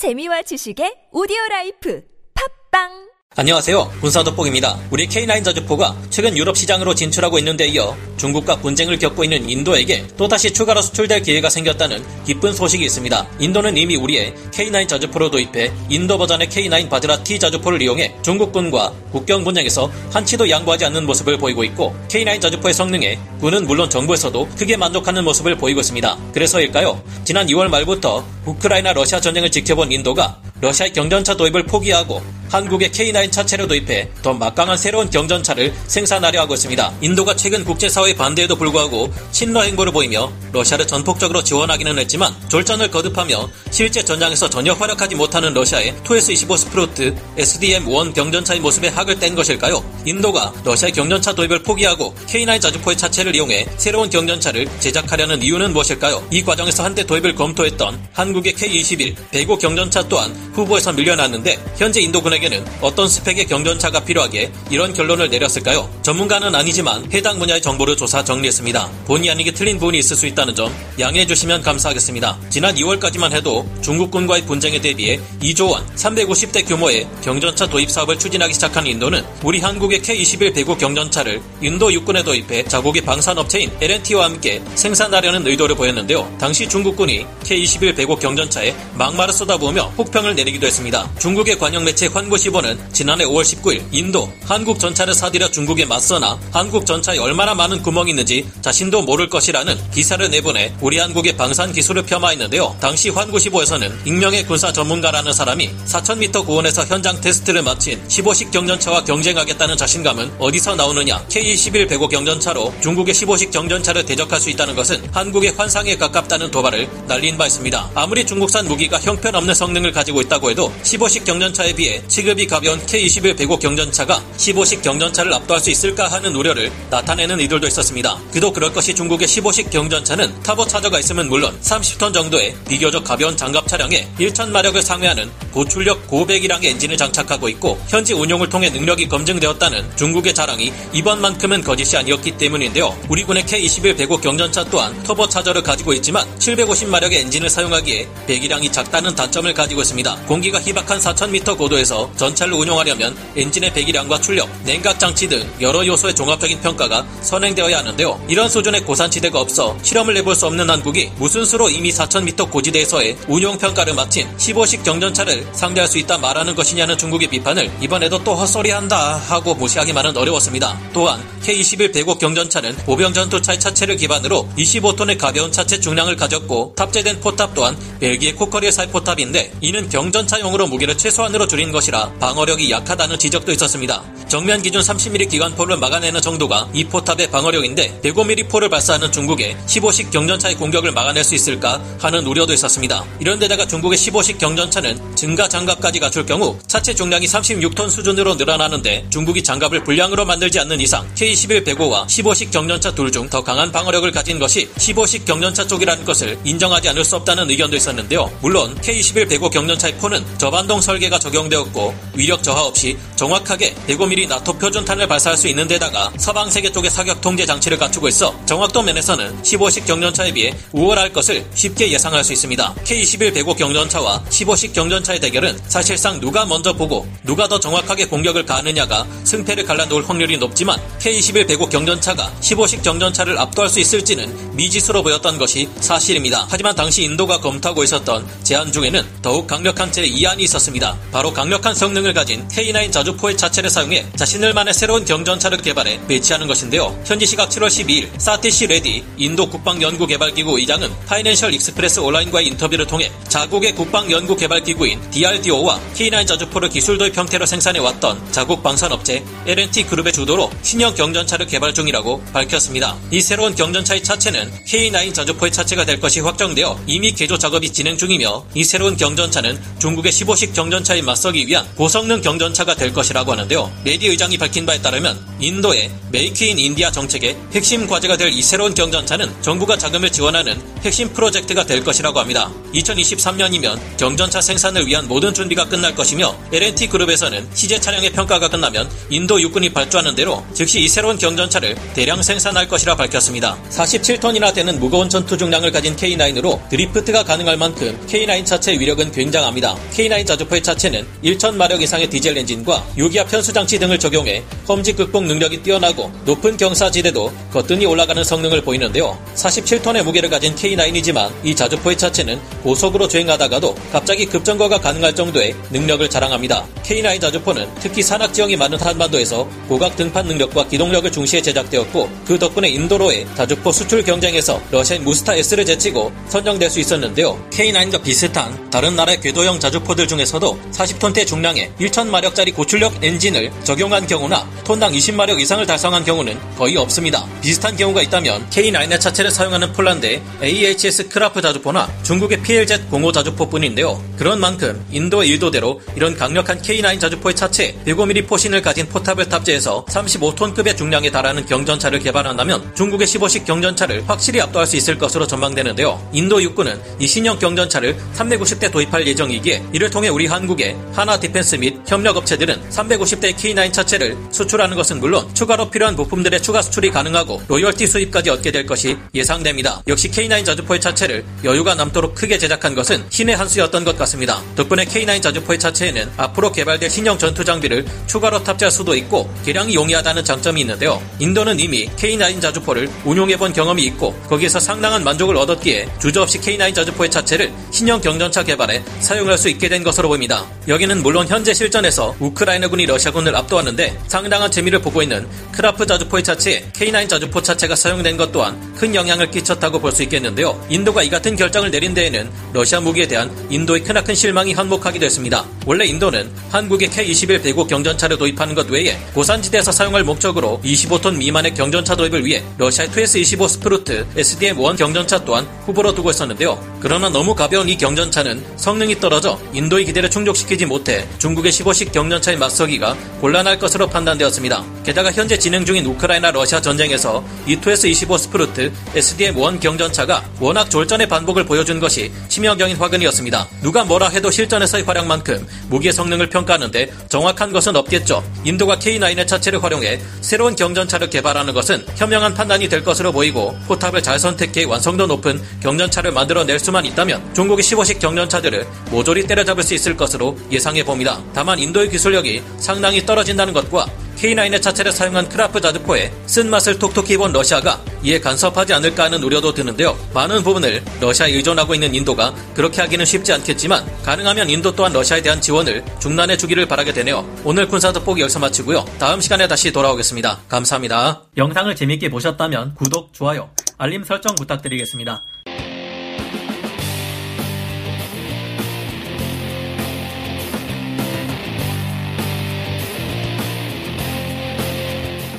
재미와 지식의 오디오 라이프. 팟빵 안녕하세요. 군사도폭입니다. 우리 K9 자주포가 최근 유럽 시장으로 진출하고 있는데 이어 중국과 분쟁을 겪고 있는 인도에게 또다시 추가로 수출될 기회가 생겼다는 기쁜 소식이 있습니다. 인도는 이미 우리의 K9 자주포를 도입해 인도 버전의 K9 바지라 T 자주포를 이용해 중국군과 국경 분쟁에서 한치도 양보하지 않는 모습을 보이고 있고 K9 자주포의 성능에 군은 물론 정부에서도 크게 만족하는 모습을 보이고 있습니다. 그래서일까요? 지난 2월 말부터 우크라이나 러시아 전쟁을 지켜본 인도가 러시아의 경전차 도입을 포기하고 한국의 K9 차체를 도입해 더 막강한 새로운 경전차를 생산하려 하고 있습니다. 인도가 최근 국제사회의 반대에도 불구하고 친러 행보를 보이며 러시아를 전폭적으로 지원하기는 했지만 졸전을 거듭하며 실제 전장에서 전혀 활약하지 못하는 러시아의 2S25 스프루트 SDM-1 경전차의 모습에 학을 뗀 것일까요? 인도가 러시아의 경전차 도입을 포기하고 K9 자주포의 차체를 이용해 새로운 경전차를 제작하려는 이유는 무엇일까요? 이 과정에서 한때 도입을 검토했던 한국의 K21 백오 경전차 또한 후보에서 밀려났는데 현재 인도군에게는 어떤 스펙의 경전차가 필요하기에 이런 결론을 내렸을까요? 전문가는 아니지만 해당 분야의 정보를 조사 정리했습니다. 본의 아니게 틀린 부분이 있을 수 있다는 점 양해해 주시면 감사하겠습니다. 지난 2월까지만 해도 중국군과의 분쟁에 대비해 2조 원 350대 규모의 경전차 도입 사업을 추진하기 시작한 인도는 우리 한국의 K21 배구 경전차를 인도 육군에 도입해 자국의 방산업체인 L&T와 함께 생산하려는 의도를 보였는데요. 당시 중국군이 K21 배구 경전차에 막말을 쏟아부으며 혹평을 내리기도 했습니다. 중국의 관영 매체 환구시보는 지난해 5월 19일 인도 한국 전차를 사들여 중국에 맞서나 한국 전차에 얼마나 많은 구멍이 있는지 자신도 모를 것이라는 기사를 내보내 우리 한국의 방산 기술을 폄하했는데요. 당시 환구시보에서는 익명의 군사 전문가라는 사람이 4,000m 고원에서 현장 테스트를 마친 15식 경전차와 경쟁하겠다는 자신감은 어디서 나오느냐? K21 배고 경전차로 중국의 15식 경전차를 대적할 수 있다는 것은 한국의 환상에 가깝다는 도발을 날린 바 있습니다. 아무리 중국산 무기가 형편없는 성능을 가지고 있다 고 해도 15식 경전차에 비해 체급이 가벼운 K21 백오 경전차가 15식 경전차를 압도할 수 있을까 하는 우려를 나타내는 이들도 있었습니다. 그도 그럴 것이 중국의 15식 경전차는 터보 차저가 있음은 물론 30톤 정도의 비교적 가벼운 장갑 차량에 1,000마력을 상회하는 고출력 고배기량의 엔진을 장착하고 있고 현지 운용을 통해 능력이 검증되었다는 중국의 자랑이 이번만큼은 거짓이 아니었기 때문인데요. 우리 군의 K21 백오 경전차 또한 터보 차저를 가지고 있지만 750마력의 엔진을 사용하기에 배기량이 작다는 단점을 가지고 있습니다. 공기가 희박한 4,000m 고도에서 전차를 운용하려면 엔진의 배기량과 출력, 냉각 장치 등 여러 요소의 종합적인 평가가 선행되어야 하는데요. 이런 수준의 고산지대가 없어 실험을 해볼 수 없는 한국이 무슨 수로 이미 4,000m 고지대에서의 운용 평가를 마친 15식 경전차를 상대할 수 있다 말하는 것이냐는 중국의 비판을 이번에도 또 헛소리한다 하고 무시하기만은 어려웠습니다. 또한 K21 배곡 경전차는 보병 전투차의 차체를 기반으로 25톤의 가벼운 차체 중량을 가졌고 탑재된 포탑 또한 벨기에 코커리의사의 포탑인데 이는 경 전차용으로 무게를 최소한으로 줄인 것이라 방어력이 약하다는 지적도 있었습니다. 정면 기준 30mm 기관포를 막아내는 정도가 이 포탑의 방어력인데 105mm 포를 발사하는 중국의 15식 경전차의 공격을 막아낼 수 있을까 하는 우려도 있었습니다. 이런데다가 중국의 15식 경전차는 증가 장갑까지 갖출 경우 차체 중량이 36톤 수준으로 늘어나는데 중국이 장갑을 불량으로 만들지 않는 이상 K21 배고와 15식 경전차 둘 중 더 강한 방어력을 가진 것이 15식 경전차 쪽이라는 것을 인정하지 않을 수 없다는 의견도 있었는데요. 물론 K21 배고 경전차의 포는 저반동 설계가 적용되었고 위력 저하 없이 정확하게 105mm 나토 표준탄을 발사할 수 있는 데다가 서방 세계 쪽의 사격 통제 장치를 갖추고 있어 정확도 면에서는 15식 경전차에 비해 우월할 것을 쉽게 예상할 수 있습니다. K21 배고 경전차와 15식 경전차의 대결은 사실상 누가 먼저 보고 누가 더 정확하게 공격을 가하느냐가 승패를 갈라놓을 확률이 높지만 K21 백오 경전차가 15식 경전차를 압도할 수 있을지는 미지수로 보였던 것이 사실입니다. 하지만 당시 인도가 검토하고 있었던 제안 중에는 더욱 강력한 제2안이 있었습니다. 바로 강력한 성능을 가진 K9 자주포의 차체를 사용해 자신들만의 새로운 경전차를 개발해 배치하는 것인데요. 현지 시각 7월 12일 사티시 레디 인도 국방연구개발기구 의장은 Financial Express Online과의 인터뷰를 통해 자국의 국방연구개발기구인 DRDO와 K9 자주포를 기술 도입 형태로 생산해왔던 자국 방산업체 L&T 그룹의 주도로 신형 경전차를 개발 중이라고 밝혔습니다. 이 새로운 경전차의 차체는 K9 자주포의 차체가 될 것이 확정되어 이미 개조 작업이 진행 중이며 이 새로운 경전차는 중국의 15식 경전차에 맞서기 위한 고성능 경전차가 될 것이라고 하는데요. 레디 의장이 밝힌 바에 따르면 인도의 Make in India 정책의 핵심 과제가 될 이 새로운 경전차는 정부가 자금을 지원하는 핵심 프로젝트가 될 것이라고 합니다. 2023년이면 경전차 생산을 위한 모든 준비가 끝날 것이며 L&T 그룹에서는 시제 차량의 평가가 끝나면 인도 육군이 발주하는 대로 즉시 이 새로운 경전차를 대량 생산할 것이라 밝혔습니다. 47톤이나 되는 무거운 전투 중량을 가진 K9으로 드리프트가 가능할 만큼 K9 차체의 위력은 굉장합니다. 있습니다. K9 자주포의 차체는 1000마력 이상의 디젤 엔진과 유기압 현수 장치 등을 적용해 험지 극복 능력이 뛰어나고 높은 경사지대도 거뜬히 올라가는 성능을 보이는데요. 47톤의 무게를 가진 K9이지만 이 자주포의 차체는 고속으로 주행하다가도 갑자기 급정거가 가능할 정도의 능력을 자랑합니다. K9 자주포는 특히 산악 지형이 많은 한반도에서 고각 등판 능력과 기동력을 중시해 제작되었고 그 덕분에 인도로의 자주포 수출 경쟁에서 러시아의 무스타 S를 제치고 선정될 수 있었는데요. K9과 비슷한 다른 나라의 궤도형 자주포들 중에서도 40톤대 중량의 1000마력짜리 고출력 엔진을 적용한 경우나 톤당 20마력 이상을 달성한 경우는 거의 없습니다. 비슷한 경우가 있다면 K9의 차체를 사용하는 폴란드의 AHS 크라프 자주포나 중국의 PLZ-05 자주포뿐인데요. 그런 만큼 인도의 의도대로 이런 강력한 K9 자주포의 차체에 105mm 포신을 가진 포탑을 탑재해서 35톤급의 중량에 달하는 경전차를 개발한다면 중국의 15식 경전차를 확실히 압도할 수 있을 것으로 전망되는데요. 인도 육군은 이 신형 경전차를 350대 도입할 예정이 기에 이를 통해 우리 한국의 한화 디펜스 및 협력 업체들은 350대 K9 차체를 수출하는 것은 물론 추가로 필요한 부품들의 추가 수출이 가능하고 로열티 수입까지 얻게 될 것이 예상됩니다. 역시 K9 자주포의 차체를 여유가 남도록 크게 제작한 것은 신의 한 수였던 것 같습니다. 덕분에 K9 자주포의 차체에는 앞으로 개발될 신형 전투 장비를 추가로 탑재할 수도 있고 개량이 용이하다는 장점이 있는데요. 인도는 이미 K9 자주포를 운용해본 경험이 있고 거기에서 상당한 만족을 얻었기에 주저없이 K9 자주포의 차체를 신형 경전차 개발에 사용 할 수 있게 된 것으로 보입니다. 여기에는 물론 현재 실전에서 우크라이나군이 러시아군을 압도하는데 상당한 재미를 보고 있는 크라프 자주포의 차체에 K9 자주포 차체가 사용된 것 또한 큰 영향을 끼쳤다고 볼 수 있겠는데요. 인도가 이 같은 결정을 내린 데에는 러시아 무기에 대한 인도의 크나큰 실망이 한몫하기도 했습니다. 원래 인도는 한국의 K-21 백오 경전차를 도입하는 것 외에 고산지대에서 사용할 목적으로 25톤 미만의 경전차 도입을 위해 러시아의 2S-25 스프루트 SDM-1 경전차 또한 후보로 두고 있었는데요. 그러나 너무 가벼운 이 경전차는 성능이 떨어져 인도의 기대를 충족시키지 못해 중국의 15식 경전차에 맞서기가 곤란할 것으로 판단되었습니다. 게다가 현재 진행 중인 우크라이나 러시아 전쟁에서 이 2S-25 스프루트 SDM-1 경전차가 워낙 졸전의 반복을 보여준 것이 치명적인 화근이었습니다. 누가 뭐라 해도 실전에서의 활약만큼 무기의 성능을 평가하는데 정확한 것은 없겠죠. 인도가 K9의 차체를 활용해 새로운 경전차를 개발하는 것은 현명한 판단이 될 것으로 보이고 포탑을 잘 선택해 완성도 높은 경전차를 만들어낼 수만 있다면 중국의 15식 경전차들을 모조 리 때려잡을 수 있을 것으로 예상해 봅니다. 다만 인도의 기술력이 상당히 떨어진다는 것과 K9의 차체를 사용한 크라프 자드포에 쓴맛을 톡톡히 본 러시아가 이에 간섭하지 않을까 하는 우려도 드는데요. 많은 부분을 러시아에 의존하고 있는 인도가 그렇게 하기는 쉽지 않겠지만 가능하면 인도 또한 러시아에 대한 지원을 중단해 주기를 바라게 되네요. 오늘 군사 돋보기 여기서 마치고요. 다음 시간에 다시 돌아오겠습니다. 감사합니다. 영상을 재밌게 보셨다면 구독, 좋아요, 알림 설정 부탁드리겠습니다.